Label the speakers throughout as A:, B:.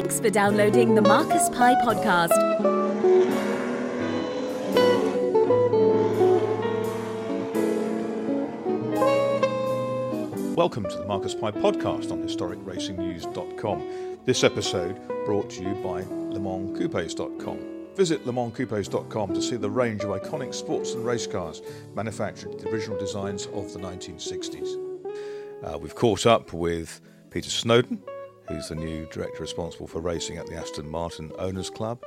A: Thanks for downloading the Marcus Pye podcast.
B: Welcome to the Marcus Pye podcast on historicracingnews.com. This episode brought to you by LeMansCoupes.com. Visit LeMansCoupes.com to see the range of iconic sports and race cars manufactured with the original designs of the 1960s. Uh, we've caught up with Peter Snowdon, who's the new director responsible for racing at the Aston Martin Owners Club.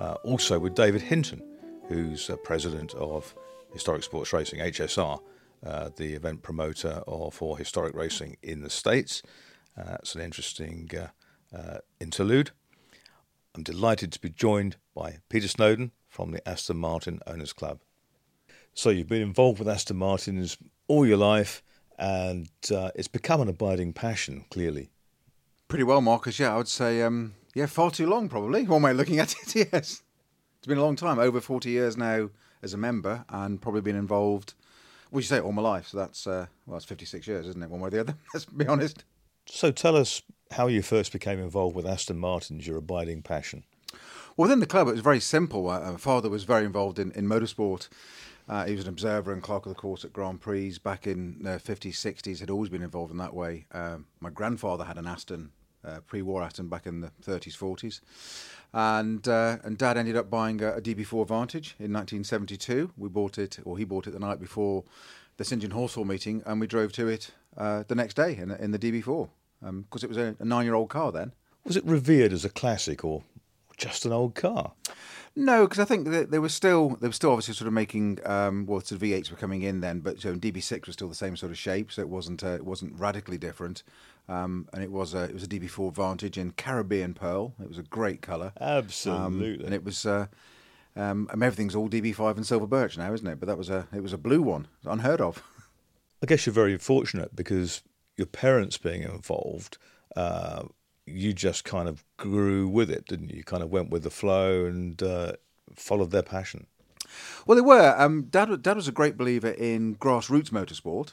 B: Uh, also with David Hinton, who's uh, president of Historic Sports Racing, HSR, uh, the event promoter of, for historic racing in the States. Uh, it's an interesting uh, uh, interlude. I'm delighted to be joined by Peter Snowdon from the Aston Martin Owners Club. So, you've been involved with Aston Martins all your life, and it's become an abiding passion, clearly.
C: Pretty well, Marcus. Yeah, I would say, um, yeah, far too long, probably. One way of looking at it, yes. It's been a long time, over 40 years now as a member, and probably been involved, would you say, all my life. So that's, uh, well, that's 56 years, isn't it? One way or the other, let's be honest.
B: So tell us how you first became involved with Aston Martin's, your abiding passion.
C: Well, within the club, it was very simple. Uh, my father was very involved in, in motorsport. Uh, he was an observer and clerk of the course at Grand Prix back in the 50s, 60s, had always been involved in that way. Um, my grandfather had an Aston, uh, pre war Aston back in the 30s, 40s. And, uh, and dad ended up buying a, a, DB4 Vantage in 1972. We bought it, or he bought it the night before the St John Horsfall meeting, and we drove to it uh, the next day in, in the DB4 because um, it was a, a nine year old car then.
B: Was it revered as a classic or just an old car?
C: No, because I think that they were still they were still obviously sort of making um, well, the V8s were coming in then, but so DB6 was still the same sort of shape, so it wasn't uh, it wasn't radically different. Um, and it was a it was a DB4 Vantage in Caribbean pearl. It was a great colour,
B: absolutely,
C: um, and it was. Uh, um, and everything's all DB5 and silver birch now, isn't it? But that was a it was a blue one, unheard of.
B: I guess you're very fortunate because your parents being involved. Uh, you just kind of grew with it, didn't you? You kind of went with the flow and uh, followed their passion.
C: Well, they were. Um, Dad, Dad was a great believer in grassroots motorsport,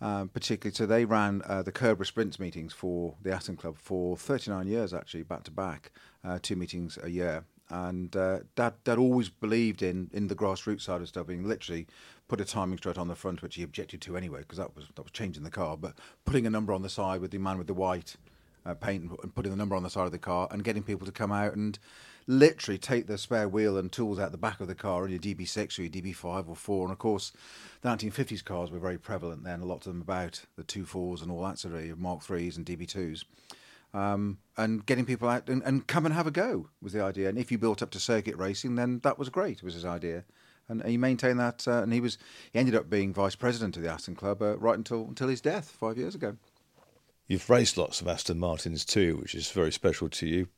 C: uh, particularly. So they ran uh, the Curborough Sprints meetings for the Aston Club for 39 years, actually, back to back, uh, two meetings a year. And uh, Dad, Dad always believed in in the grassroots side of stuff, being literally put a timing strut on the front, which he objected to anyway, because that was that was changing the car. But putting a number on the side with the man with the white uh, paint and putting the number on the side of the car and getting people to come out and literally take the spare wheel and tools out the back of the car in your DB6 or your DB5 or 4. And of course, the 1950s cars were very prevalent then, a lot of them about the 2.4s and all that sort of Mark 3s and DB2s. Um, and getting people out and, and come and have a go was the idea. And if you built up to circuit racing, then that was great, was his idea. And he maintained that, uh, and he was he ended up being vice president of the Aston Club uh, right until until his death five years ago.
B: You've raced lots of Aston Martins too, which is very special to you.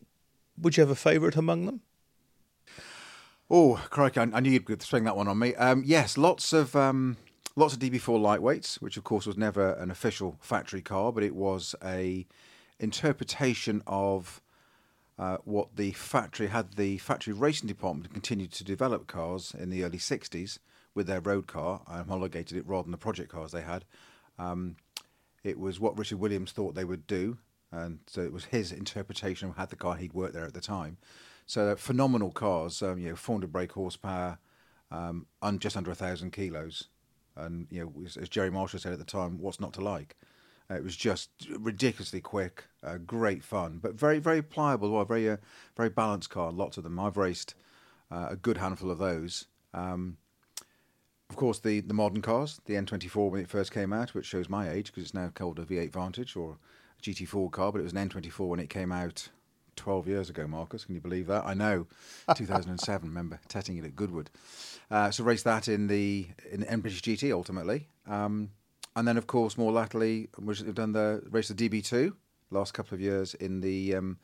B: Would you have a favourite among them?
C: Oh, crikey! I, knew you'd swing that one on me. Um, yes, lots of um, lots of DB4 lightweights, which of course was never an official factory car, but it was a interpretation of uh, what the factory had. The factory racing department continued to develop cars in the early '60s with their road car and homologated it rather than the project cars they had. Um, it was what Richard Williams thought they would do, and so it was his interpretation of how the car he'd worked there at the time. So phenomenal cars, um, you know, 400 brake horsepower, um, just under a thousand kilos, and you know, as Gerry Marshall said at the time, what's not to like? Uh, it was just ridiculously quick, uh, great fun, but very, very pliable. Well, very, uh, very balanced car. Lots of them. I've raced uh, a good handful of those. Um, of course, the, the modern cars, the N24 when it first came out, which shows my age because it's now called a V8 Vantage or a GT4 car, but it was an N24 when it came out 12 years ago, Marcus. Can you believe that? I know, 2007. remember testing it at Goodwood. Uh, so raced that in the in the British GT ultimately, um, and then of course more latterly we've done the race the DB2 last couple of years in the um,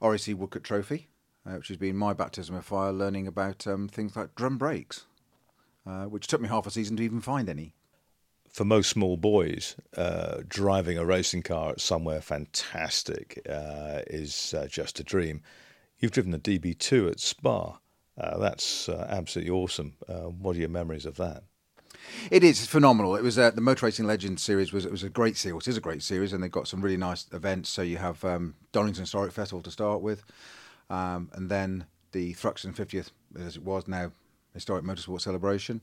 C: RAC Woodcote Trophy, uh, which has been my baptism of fire, learning about um, things like drum brakes uh, which took me half a season to even find any.
B: For most small boys, uh, driving a racing car somewhere fantastic uh, is uh, just a dream. You've driven a DB2 at Spa. Uh, that's absolutely awesome. what are your memories of that?
C: It is phenomenal. It was uh, the Motor Racing Legends series was it was a great series. It is a great series, and they've got some really nice events. So you have um, Donington Historic Festival to start with, um, and then the Thruxton 50th, as it was now, Historic Motorsport Celebration,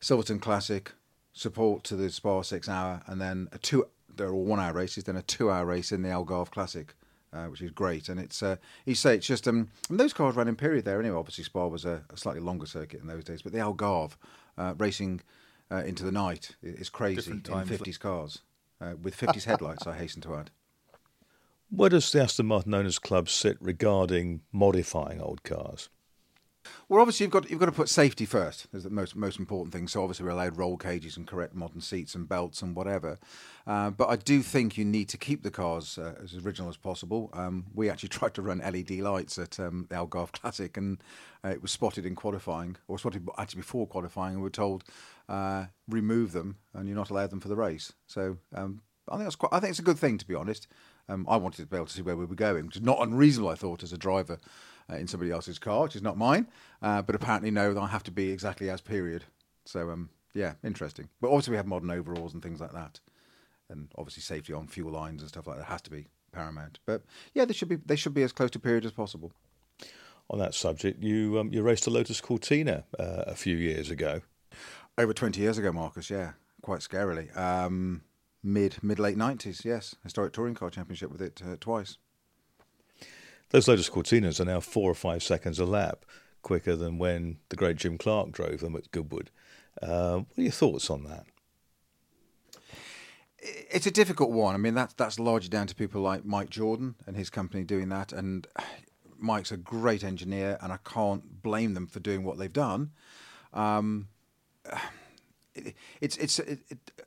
C: Silverstone Classic, support to the Spa Six Hour, and then a two. They're all one-hour races. Then a two-hour race in the Algarve Classic. Uh, which is great. And it's uh, you say it's just um, and those cars ran in period there anyway. Obviously, Spa was a, a slightly longer circuit in those days, but the Algarve uh, racing uh, into the night is crazy
B: Different
C: in
B: times.
C: fifties cars uh, with fifties headlights. I hasten to add.
B: Where does the Aston Martin Owners Club sit regarding modifying old cars?
C: Well, obviously you've got you've got to put safety first. Is the most most important thing. So obviously we're allowed roll cages and correct modern seats and belts and whatever. Uh, but I do think you need to keep the cars uh, as original as possible. Um, we actually tried to run LED lights at um, the Algarve Classic, and uh, it was spotted in qualifying, or spotted actually before qualifying, and we were told uh, remove them, and you're not allowed them for the race. So um, I think that's quite. I think it's a good thing to be honest. Um, I wanted to be able to see where we were going, which is not unreasonable. I thought as a driver uh, in somebody else's car, which is not mine. Uh, but apparently, no, I have to be exactly as period. So, um, yeah, interesting. But obviously, we have modern overalls and things like that, and obviously, safety on fuel lines and stuff like that has to be paramount. But yeah, they should be they should be as close to period as possible.
B: On that subject, you um, you raced a Lotus Cortina uh, a few years ago.
C: Over twenty years ago, Marcus. Yeah, quite scarily. Um, mid mid late nineties. Yes, historic touring car championship with it uh, twice.
B: Those Lotus Cortinas are now four or five seconds a lap quicker than when the great Jim Clark drove them at Goodwood. Uh, what are your thoughts on that?
C: It's a difficult one. I mean, that's that's largely down to people like Mike Jordan and his company doing that. And Mike's a great engineer, and I can't blame them for doing what they've done. Um, it, it's it's it,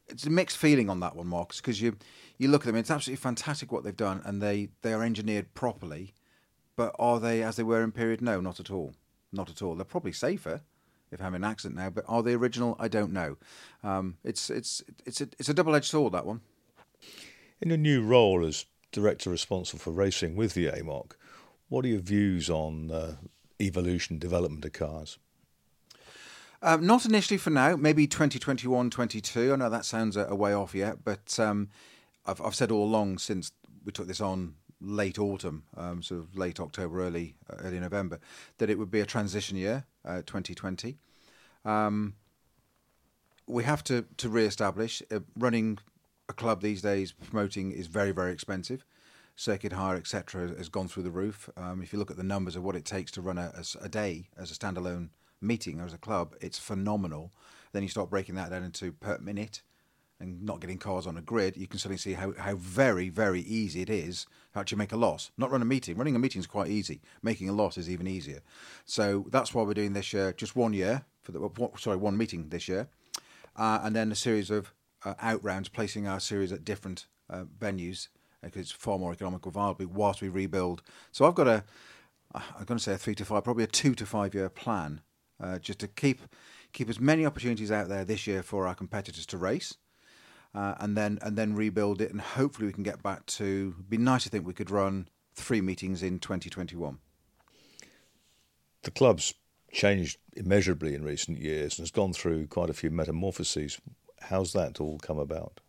C: it's a mixed feeling on that one, Marcus, because you you look at them. It's absolutely fantastic what they've done, and they they are engineered properly. But are they as they were in period? No, not at all. Not at all. They're probably safer if having an accident now, but are they original? I don't know. Um, it's it's it's a it's a double edged sword that one.
B: In your new role as director responsible for racing with the AMOC, what are your views on uh, evolution, development of cars?
C: Um, not initially for now. Maybe 2021, 22. I know that sounds a, a way off yet, but um, I've, I've said all along since we took this on late autumn, um, sort of late October, early uh, early November, that it would be a transition year, uh, 2020. Um, we have to to re-establish uh, running a club these days. Promoting is very very expensive. Circuit hire, etc., has gone through the roof. Um, if you look at the numbers of what it takes to run a, a, a day as a standalone meeting or as a club, it's phenomenal. Then you start breaking that down into per minute and not getting cars on a grid, you can suddenly see how, how very, very easy it is to actually make a loss. Not run a meeting. Running a meeting is quite easy. Making a loss is even easier. So that's why we're doing this year, just one year, for the sorry, one meeting this year, uh, and then a series of uh, out rounds, placing our series at different uh, venues because it's far more economical viably whilst we rebuild. So I've got a, I'm going to say a three to five, probably a two to five year plan, uh, just to keep keep as many opportunities out there this year for our competitors to race uh, and then and then rebuild it, and hopefully we can get back to. It'd be nice to think we could run three meetings in 2021.
B: The club's changed immeasurably in recent years and has gone through quite a few metamorphoses. How's that all come about?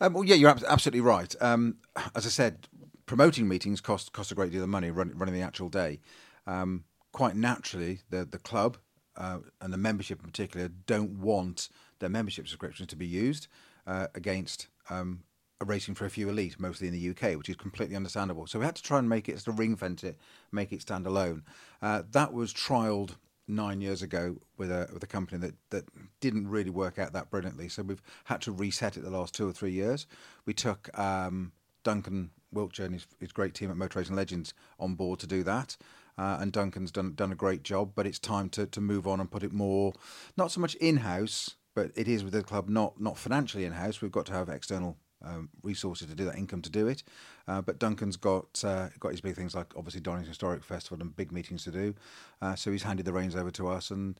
C: Um, well, yeah, you're absolutely right. Um, as I said, promoting meetings cost cost a great deal of money run, running the actual day. Um, quite naturally, the the club uh, and the membership in particular don't want their membership subscriptions to be used uh, against um, a racing for a few elite, mostly in the UK, which is completely understandable. So we had to try and make it, to ring fence it, make it stand alone. Uh, that was trialled nine years ago with a with a company that, that didn't really work out that brilliantly. So we've had to reset it the last two or three years. We took um, Duncan Wiltshire and his, his great team at Motor Racing Legends on board to do that. Uh, and Duncan's done done a great job, but it's time to, to move on and put it more, not so much in house, but it is with the club not not financially in house. We've got to have external um, resources to do that, income to do it. Uh, but Duncan's got uh, got his big things like obviously Donington Historic Festival and big meetings to do. Uh, so he's handed the reins over to us, and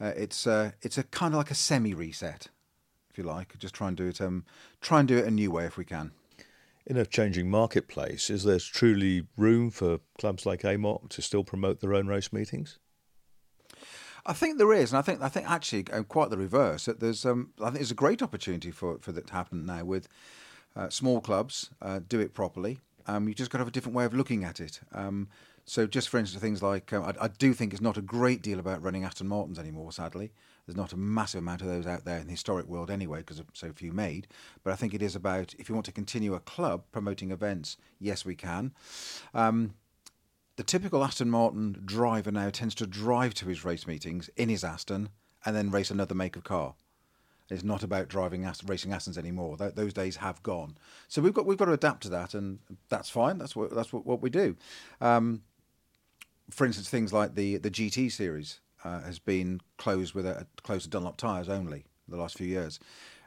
C: uh, it's uh, it's a kind of like a semi reset, if you like. Just try and do it um, try and do it a new way if we can.
B: In a changing marketplace, is there truly room for clubs like AMOC to still promote their own race meetings?
C: I think there is, and I think I think actually um, quite the reverse. That there's, um, I think there's a great opportunity for for that to happen now with uh, small clubs. Uh, do it properly. Um, you just got to have a different way of looking at it. Um, so, just for instance, things like um, I, I, do think it's not a great deal about running Aston Martins anymore. Sadly, there's not a massive amount of those out there in the historic world anyway, because of so few made. But I think it is about if you want to continue a club promoting events, yes, we can. Um, the typical Aston Martin driver now tends to drive to his race meetings in his Aston and then race another make of car. It's not about driving racing Astons anymore. Th- those days have gone. So we've got we've got to adapt to that, and that's fine. That's what that's what, what we do. Um, for instance, things like the the GT series uh, has been closed with a closed to Dunlop tyres only the last few years,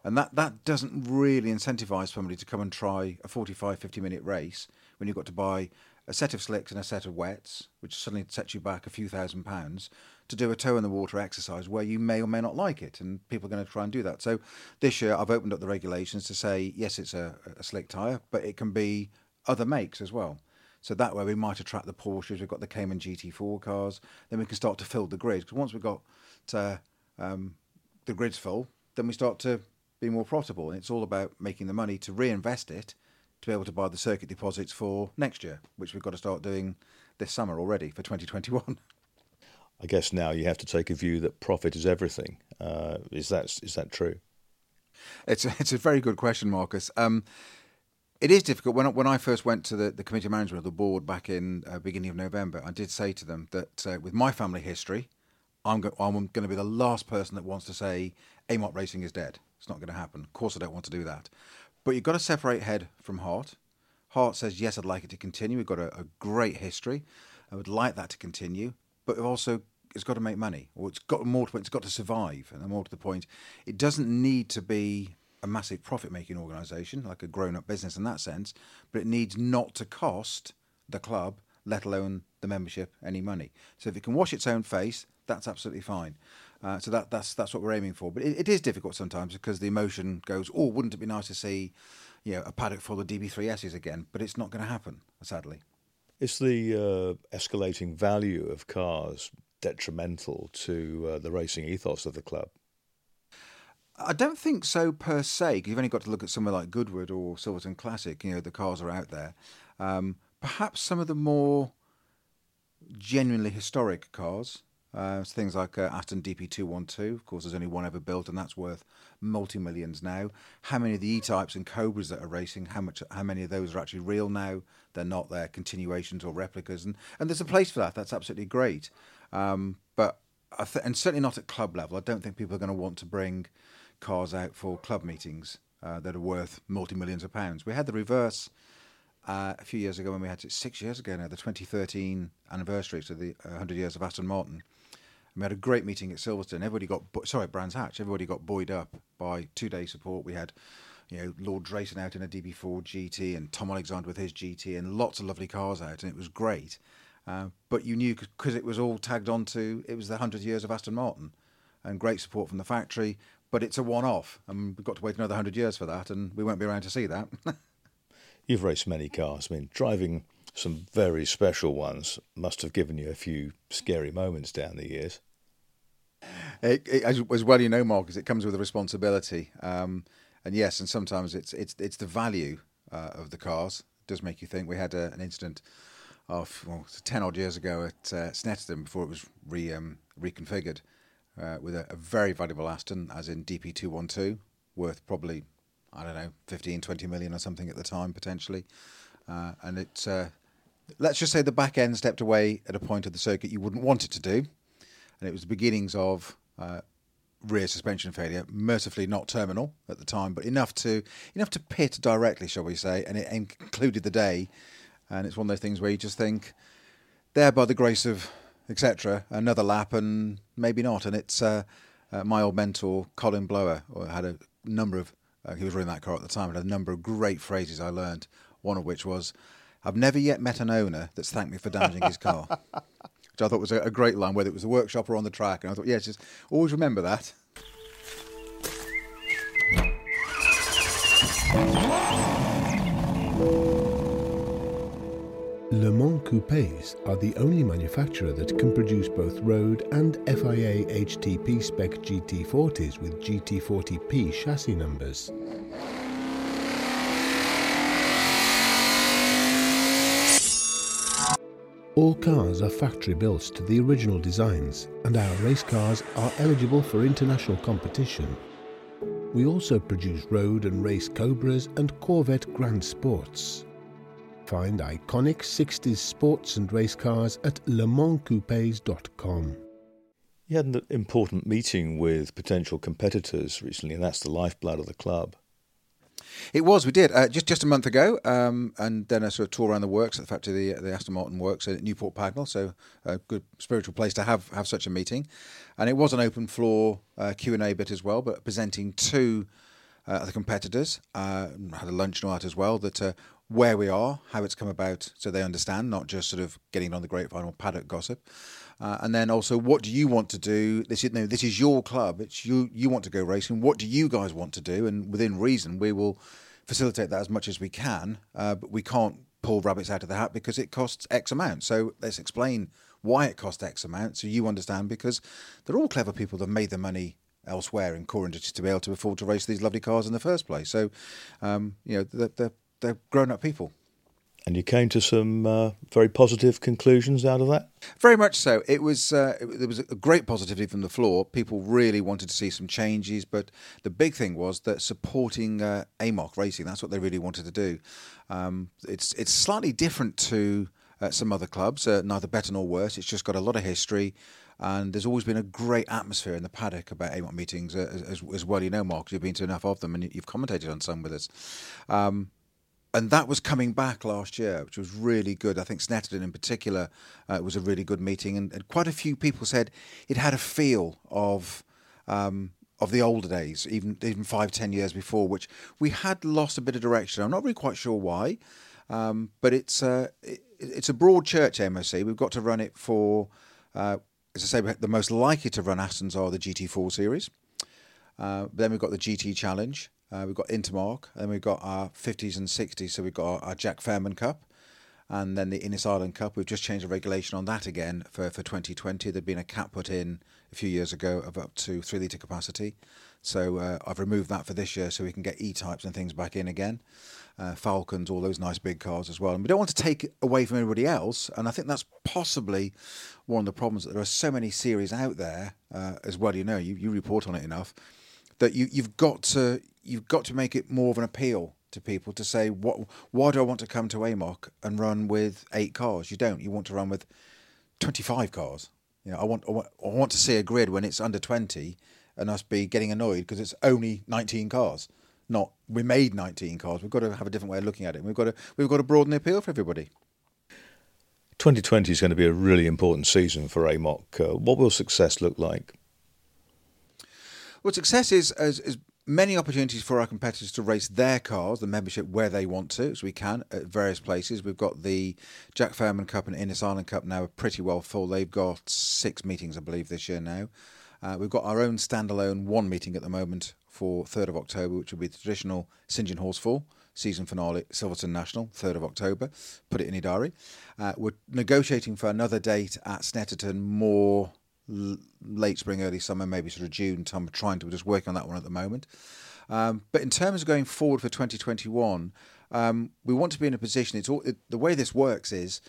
C: and that that doesn't really incentivise somebody to come and try a 45, 50 minute race when you've got to buy a set of slicks and a set of wets, which suddenly sets you back a few thousand pounds, to do a toe in the water exercise where you may or may not like it, and people are going to try and do that. So this year I've opened up the regulations to say yes, it's a, a slick tyre, but it can be other makes as well. So that way we might attract the Porsches. We've got the Cayman GT4 cars. Then we can start to fill the grid because once we've got to, um, the grids full, then we start to be more profitable. And it's all about making the money to reinvest it to be able to buy the circuit deposits for next year, which we've got to start doing this summer already for 2021.
B: I guess now you have to take a view that profit is everything. Uh, is that is that true?
C: It's a, it's a very good question, Marcus. Um, it is difficult. When I, when I first went to the, the committee management of the board back in uh, beginning of November, I did say to them that uh, with my family history, I'm, go- I'm going to be the last person that wants to say AMOC Racing is dead. It's not going to happen. Of course, I don't want to do that. But you've got to separate head from heart. Heart says, yes, I'd like it to continue. We've got a, a great history. I would like that to continue. But also, it's got to make money, or it's got more to it's got to survive. And more to the point, it doesn't need to be a massive profit-making organisation like a grown-up business in that sense, but it needs not to cost the club, let alone the membership, any money. So if it can wash its own face, that's absolutely fine. Uh, so that that's that's what we're aiming for. But it, it is difficult sometimes because the emotion goes, "Oh, wouldn't it be nice to see, you know, a paddock full of DB3Ss again?" But it's not going to happen, sadly.
B: Is the uh, escalating value of cars detrimental to uh, the racing ethos of the club?
C: I don't think so per se. Because you've only got to look at somewhere like Goodwood or Silverstone Classic. You know, the cars are out there. Um, perhaps some of the more genuinely historic cars uh, things like uh, Aston DP212, of course, there's only one ever built, and that's worth multi millions now. How many of the E types and Cobras that are racing? How much? How many of those are actually real now? They're not. They're continuations or replicas, and and there's a place for that. That's absolutely great. Um, but th- and certainly not at club level. I don't think people are going to want to bring cars out for club meetings uh, that are worth multi millions of pounds. We had the reverse. Uh, a few years ago, when we had it six years ago now, the 2013 anniversary, so the 100 uh, years of Aston Martin, we had a great meeting at Silverstone. Everybody got sorry, Brands Hatch. Everybody got buoyed up by two day support. We had, you know, Lord Drayson out in a DB4 GT and Tom Alexander with his GT and lots of lovely cars out, and it was great. Uh, but you knew because it was all tagged onto it was the hundred years of Aston Martin, and great support from the factory. But it's a one off, and we've got to wait another hundred years for that, and we won't be around to see that.
B: You've raced many cars. I mean, driving some very special ones must have given you a few scary moments down the years.
C: It, it, as, as, well you know, Marcus, it comes with a responsibility. Um, and yes, and sometimes it's it's it's the value uh, of the cars it does make you think. We had a, an incident of well, ten odd years ago at uh, Snetterton before it was re um, reconfigured uh, with a, a, very valuable Aston, as in DP212, worth probably I don't know 15, 20 million or something at the time potentially, uh, and it. Uh, let's just say the back end stepped away at a point of the circuit you wouldn't want it to do and it was the beginnings of uh, rear suspension failure. Mercifully, not terminal at the time, but enough to enough to pit directly, shall we say? And it included the day. And it's one of those things where you just think, there by the grace of etc. Another lap, and maybe not. And it's uh, uh, my old mentor Colin Blower had a number of. Uh, he was running that car at the time. Had a number of great phrases I learned. One of which was, "I've never yet met an owner that's thanked me for damaging his car." which I thought was a, a great line, whether it was the workshop or on the track. And I thought, yeah, just always remember that.
D: Le Mans Coupes are the only manufacturer that can produce both road and FIA HTP spec GT40s with GT40P chassis numbers. All cars are factory built to the original designs, and our race cars are eligible for international competition. We also produce road and race Cobras and Corvette Grand Sports. Find iconic 60s sports and race cars at LeMansCoupes.com.
B: You had an important meeting with potential competitors recently, and that's the lifeblood of the club.
C: It was. We did uh, just just a month ago, um, and then a sort of tour around the works at the factory, the, the Aston Martin works at Newport Pagnell. So a good spiritual place to have have such a meeting, and it was an open floor uh, Q and A bit as well, but presenting two uh, the competitors. Uh, had a lunch that as well. That uh, where we are, how it's come about, so they understand, not just sort of getting on the grapevine or paddock gossip. Uh, and then also, what do you want to do? This is no, this is your club. It's you. You want to go racing. What do you guys want to do? And within reason, we will facilitate that as much as we can. Uh, but we can't pull rabbits out of the hat because it costs X amount. So let's explain why it costs X amount, so you understand. Because they're all clever people that made the money elsewhere in core to be able to afford to race these lovely cars in the first place. So, um, you know, they're, they're, they're grown up people.
B: And you came to some uh, very positive conclusions out of that.
C: Very much so. It was uh, there was a great positivity from the floor. People really wanted to see some changes, but the big thing was that supporting uh, AMOC racing. That's what they really wanted to do. Um, it's it's slightly different to uh, some other clubs, uh, neither better nor worse. It's just got a lot of history. And there's always been a great atmosphere in the paddock about AMOC meetings uh, as, as, well. You know, Mark, you've been to enough of them and you've commentated on some with us. Um, and that was coming back last year, which was really good. I think Snetterton in particular uh, was a really good meeting, and, and, quite a few people said it had a feel of um, of the older days, even even five ten years before, which we had lost a bit of direction. I'm not really quite sure why, um, but it's uh, it, it's a broad church MOC. We've got to run it for, uh, as I say, the most likely to run Astons are the GT4 series. Uh, then we've got the GT Challenge. Uh, we've got Intermarque, then we've got our 50s and 60s. So we've got our, our Jack Fairman Cup, and then the Innes Ireland Cup. We've just changed the regulation on that again for, for 2020. There'd been a cap put in a few years ago of up to three litre capacity. So uh, I've removed that for this year so we can get E types and things back in again. Uh, Falcons, all those nice big cars as well. And we don't want to take away from everybody else. And I think that's possibly one of the problems that there are so many series out there uh, as well. You know, you, you report on it enough that you, you've got to you've got to make it more of an appeal to people to say what why do I want to come to AMOC and run with eight cars? You don't. You want to run with twenty five cars. You know, I want, I want I want to see a grid when it's under twenty and us be getting annoyed because it's only nineteen cars. Not we made nineteen cars. We've got to have a different way of looking at it. We've got to we've got to broaden the appeal for everybody.
B: 2020 is going to be a really important season for AMOC. Uh, what will success look like?
C: Well, success is, is many opportunities for our competitors to race their cars, the membership, where they want to, so we can at various places. We've got the Jack Fairman Cup and Innes Ireland Cup now are pretty well full. They've got six meetings, I believe, this year now. Uh, we've got our own standalone one meeting at the moment for 3rd of October, which will be the traditional St John Horsfall season finale, Silverstone National, 3rd of October. Put it in your diary. Uh, we're negotiating for another date at Snetterton more late spring, early summer, maybe sort of June. We're trying to, just working on that one at the moment. Um, but in terms of going forward for 2021, um, we want to be in a position. It's all, it, the way this works is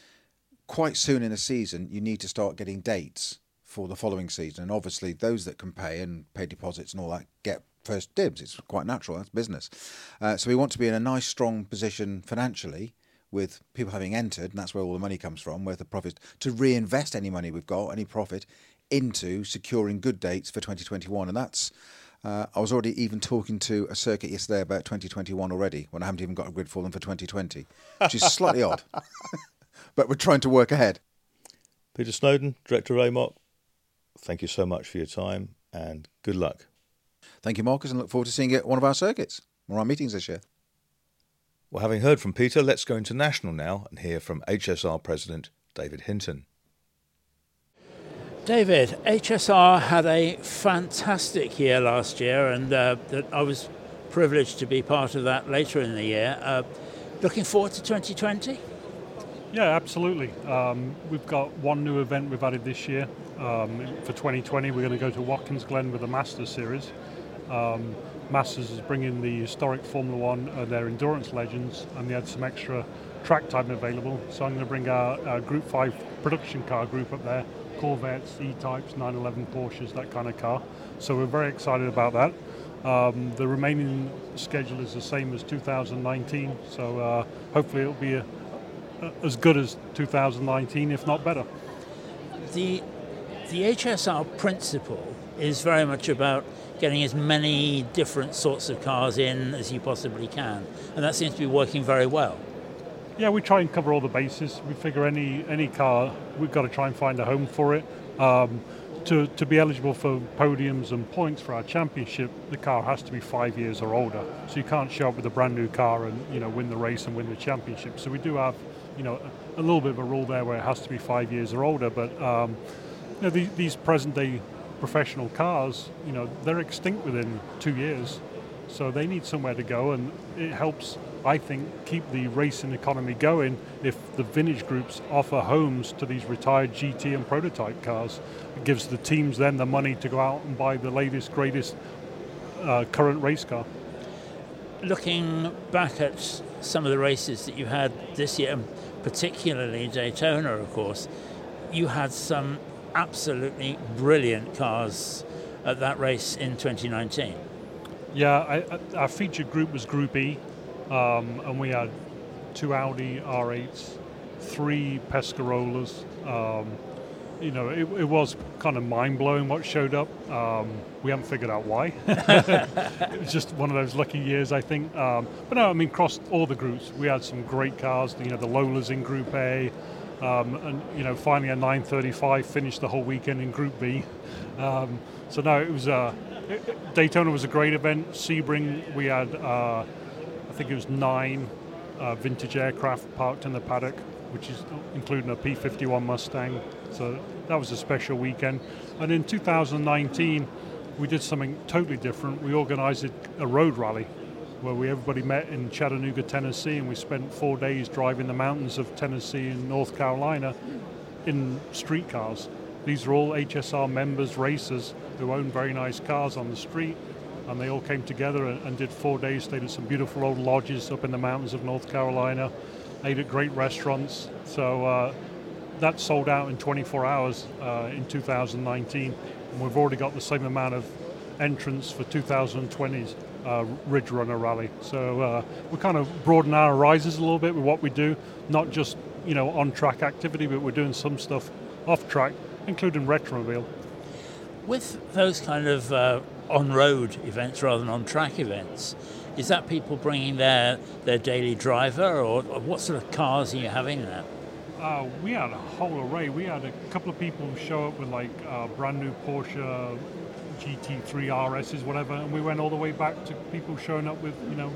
C: quite soon in a season you need to start getting dates for the following season, and obviously those that can pay and pay deposits and all that get first dibs. It's quite natural. That's business. Uh, so we want to be in a nice, strong position financially with people having entered, and that's where all the money comes from, where the profit to reinvest any money we've got, any profit into securing good dates for 2021. And that's, uh, I was already even talking to a circuit yesterday about 2021 already when I haven't even got a grid for them for 2020, which is slightly odd. but we're trying to work ahead.
B: Peter Snowdon, Director of AMOC, thank you so much for your time and good luck.
C: Thank you, Marcus, and look forward to seeing you at one of our circuits or our meetings this year.
B: Well, having heard from Peter, let's go international now and hear from HSR President David Hinton.
E: David, HSR had a fantastic year last year, and uh, I was privileged to be part of that later in the year. Uh, looking forward to 2020?
F: Yeah, absolutely. Um, we've got one new event we've added this year. Um, for 2020, we're going to go to Watkins Glen with the Masters Series. Um, Masters is bringing the historic Formula One, and their endurance legends, and they had some extra track time available. So I'm going to bring our, our Group 5 production car group up there Corvettes, E types, 911 Porsches, that kind of car. So we're very excited about that. Um, the remaining schedule is the same as 2019, so uh, hopefully it'll be a, a, as good as 2019, if not better.
E: The the HSR principle is very much about getting as many different sorts of cars in as you possibly can, and that seems to be working very well.
F: Yeah, we try and cover all the bases. We figure any any car, we've got to try and find a home for it. Um, to, to be eligible for podiums and points for our championship, the car has to be five years or older. So you can't show up with a brand new car and you know win the race and win the championship. So we do have you know a, little bit of a rule there where it has to be five years or older. But um, you know, the, these present day professional cars, you know, they're extinct within two years. So they need somewhere to go, and it helps, I think, keep the racing economy going if the vintage groups offer homes to these retired GT and prototype cars. It gives the teams then the money to go out and buy the latest, greatest uh, current race car.
E: Looking back at some of the races that you had this year, particularly Daytona, of course, you had some absolutely brilliant cars at that race in 2019.
F: Yeah, I, our featured group was Group E, um, and we had two Audi R8s, three Pescarolas. Um, you know, it, it, was kind of mind blowing what showed up. Um, we haven't figured out why. it was just one of those lucky years, I think. Um, but no, I mean, across all the groups, we had some great cars. You know, the Lolas in Group A, um, and you know, finally a 935 finished the whole weekend in Group B. Um, so no, it was uh, Daytona was a great event. Sebring, we had, uh, think it was nine uh, vintage aircraft parked in the paddock, which is including a P51 Mustang. So that was a special weekend. And in 2019, we did something totally different. We organised a road rally where we everybody met in Chattanooga, Tennessee, and we spent four days driving the mountains of Tennessee and North Carolina in streetcars. These are all HSR members, racers who own very nice cars on the street, and they all came together and, and did four days. Stayed at some beautiful old lodges up in the mountains of North Carolina, ate at great restaurants. So uh, that sold out in 24 hours uh, in 2019, and we've already got the same amount of entrants for 2020's uh, Ridge Runner Rally. So uh, we kind of broaden our horizons a little bit with what we do, not just you know on track activity, but we're doing some stuff off track including Retromobile.
E: With those kind of uh, on-road events rather than on-track events, is that people bringing their, their daily driver, or, or what sort of cars are you having there?
F: Uh, we had a whole array. We had a couple of people show up with like uh, brand new Porsche GT3 RSs, whatever, and we went all the way back to people showing up with you know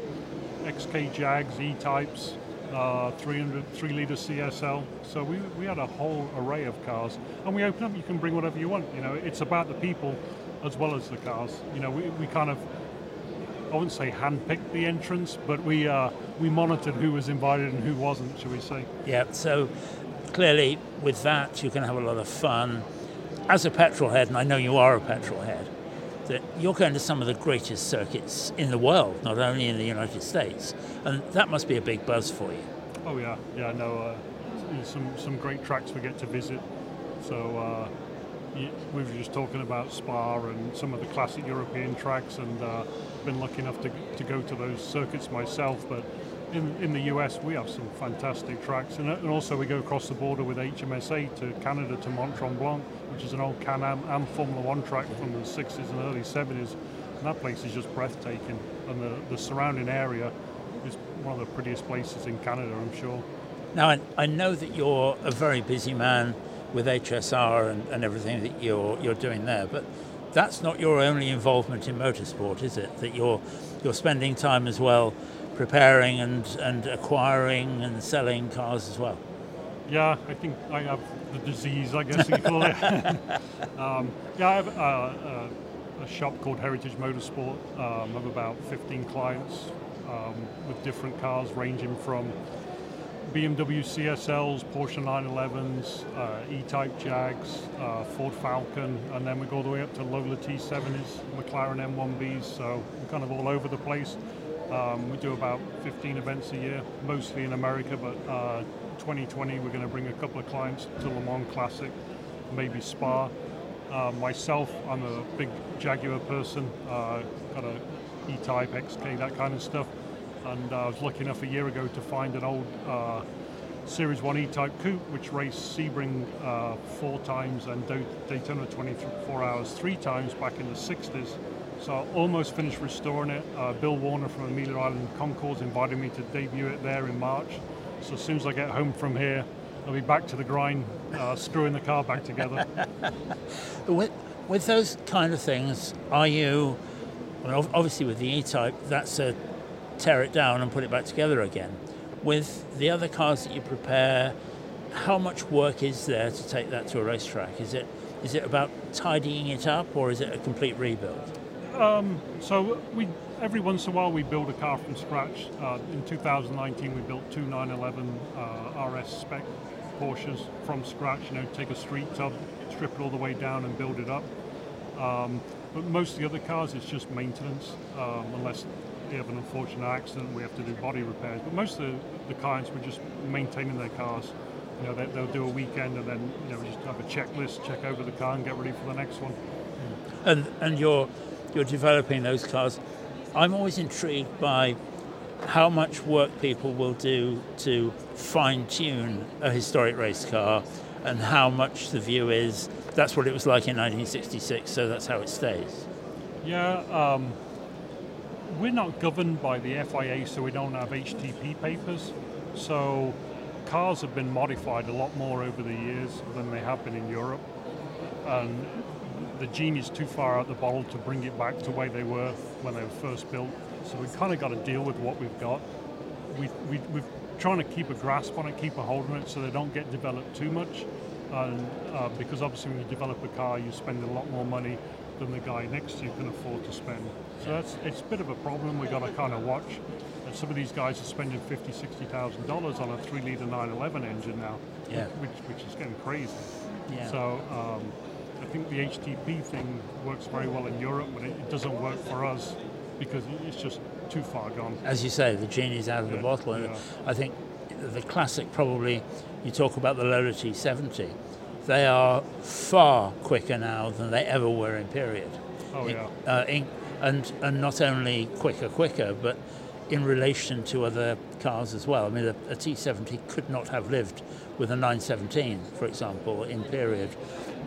F: XK Jags, E-types, uh, 300 3 litre CSL. So we, we had a whole array of cars, and we open up. You can bring whatever you want. You know, it's about the people as well as the cars. You know, we, we kind of I wouldn't say handpicked the entrance, but we uh, we monitored who was invited and who wasn't, shall we say?
E: Yeah. So clearly, with that, you can have a lot of fun. As a petrol head, and I know you are a petrol head, that you're going to some of the greatest circuits in the world, not only in the United States, and that must be a big buzz for you.
F: Oh yeah, yeah, no, uh, some some great tracks we get to visit. So uh, we were just talking about Spa and some of the classic European tracks, and uh, been lucky enough to, to go to those circuits myself. But in, in the US, we have some fantastic tracks, and, and also we go across the border with HMSA to Canada to Mont Tremblant which is an old Can-Am and Formula One track from the 60s and early 70s. And that place is just breathtaking. And the, the surrounding area is one of the prettiest places in Canada, I'm sure.
E: Now, I, I know that you're a very busy man with HSR and, and everything that you're, you're doing there, but that's not your only involvement in motorsport, is it? That you're, you're spending time as well preparing and, and acquiring and selling cars as well.
F: Yeah, I think I have the disease, I guess you call it. um, yeah, I have a, a, a, shop called Heritage Motorsport. Um, I have about 15 clients um, with different cars, ranging from BMW CSLs, Porsche 911s, uh, E-Type Jags, uh, Ford Falcon, and then we go all the way up to Lola T70s, McLaren M1Bs. So we're kind of all over the place. Um, we do about 15 events a year, mostly in America, but uh, 2020 we're going to bring a couple of clients to Le Mans Classic, maybe Spa. Uh, myself, I'm a big Jaguar person, uh, got a E-Type, XK, that kind of stuff. And uh, I was lucky enough a year ago to find an old uh, Series 1 E-Type coupe, which raced Sebring uh, four times and Daytona 24 hours three times back in the 60s. So I almost finished restoring it. Uh, Bill Warner from Amelia Island Concours invited me to debut it there in March. So as soon as I get home from here, I'll be back to the grind, uh, screwing the car back together.
E: with, with those kind of things, are you, well, obviously with the E-Type, that's a tear it down and put it back together again. With the other cars that you prepare, how much work is there to take that to a racetrack? Is it is it about tidying it up or is it a complete rebuild?
F: Um, so we every once in a while we build a car from scratch. Uh, in 2019 we built two 911 uh, RS spec Porsches from scratch. You know, take a street tub, strip it all the way down, and build it up. Um, but most of the other cars, it's just maintenance, um, unless they have an unfortunate accident, we have to do body repairs. But most of the, the clients were just maintaining their cars. You know, they, will do a weekend and then you know just have a checklist, check over the car, and get ready for the next one.
E: And and you're you're developing those cars. I'm always intrigued by how much work people will do to fine tune a historic race car and how much the view is that's what it was like in 1966, so that's how it stays.
F: Yeah, um, we're not governed by the FIA, so we don't have HTP papers. So cars have been modified a lot more over the years than they have been in Europe. And the genie's too far out the bottle to bring it back to the way they were when they were first built. So we've kind of got to deal with what we've got. We, we, we're trying to keep a grasp on it, keep a hold on it so they don't get developed too much. And uh, because obviously when you develop a car, you spend a lot more money than the guy next to you can afford to spend. So that's it's a bit of a problem we've got to kind of watch. And some of these guys are spending fifty, sixty thousand dollars on a three-liter 911 engine now,
E: yeah.
F: which, which is getting crazy.
E: Yeah.
F: So um, I think the HTP thing works very well in Europe, but it, it, doesn't work for us because it's just too far gone.
E: As you say, the genie's out of yeah, the bottle, and yeah. I think the classic probably. You talk about the Lola T70 they are far quicker now than they ever were in period.
F: Oh
E: yeah.
F: Uh,
E: in, and and not only quicker, quicker, but in relation to other cars as well. I mean, a a T70 could not have lived with a 917, for example, in period,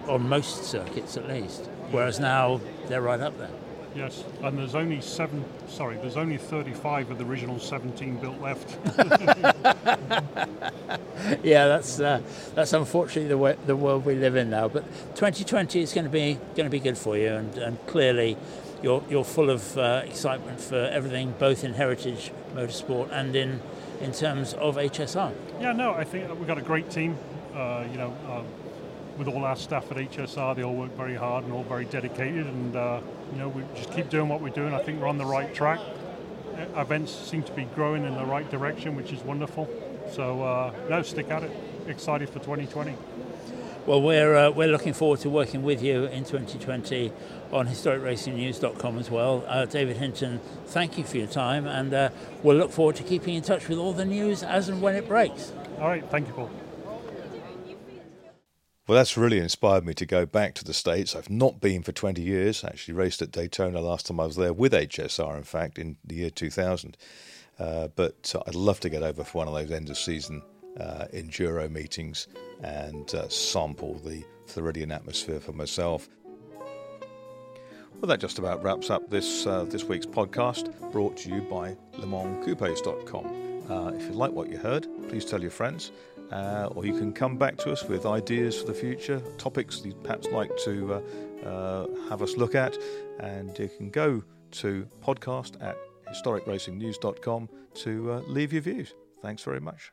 E: on most circuits at least. Whereas now they're right up there.
F: Yes, and there's only seven. Sorry, there's only 35 of the original 17 built left.
E: yeah, that's uh, that's unfortunately the way, the world we live in now. But 2020 is going to be going to be good for you, and, and clearly, you're you're full of uh, excitement for everything, both in heritage motorsport and in in terms of HSR.
F: Yeah, no, I think we've got a great team. Uh, you know uh, with all our staff at HSR, they all work very hard and all very dedicated, and uh, you know we just keep doing what we're doing. I think we're on the right track. Events seem to be growing in the right direction, which is wonderful. So uh, no, stick at it. Excited for 2020.
E: Well, we're uh, we're looking forward to working with you in 2020 on historicracingnews.com as well. Uh, David Hinton, thank you for your time, and uh, we'll look forward to keeping in touch with all the news as and when it breaks.
F: All right, thank you, Paul.
B: Well, that's really inspired me to go back to the States. I've not been for 20 years. I actually raced at Daytona last time I was there with HSR, in fact, in the year 2000. Uh, but uh, I'd love to get over for one of those end of season uh, enduro meetings and uh, sample the Floridian atmosphere for myself. Well, that just about wraps up this uh, this week's podcast, brought to you by LeMansCoupes.com. Uh, if you like what you heard, please tell your friends uh, or you can come back to us with ideas for the future, topics you'd perhaps like to uh, uh, have us look at, and you can go to podcast at historicracingnews.com to uh, leave your views. Thanks very much.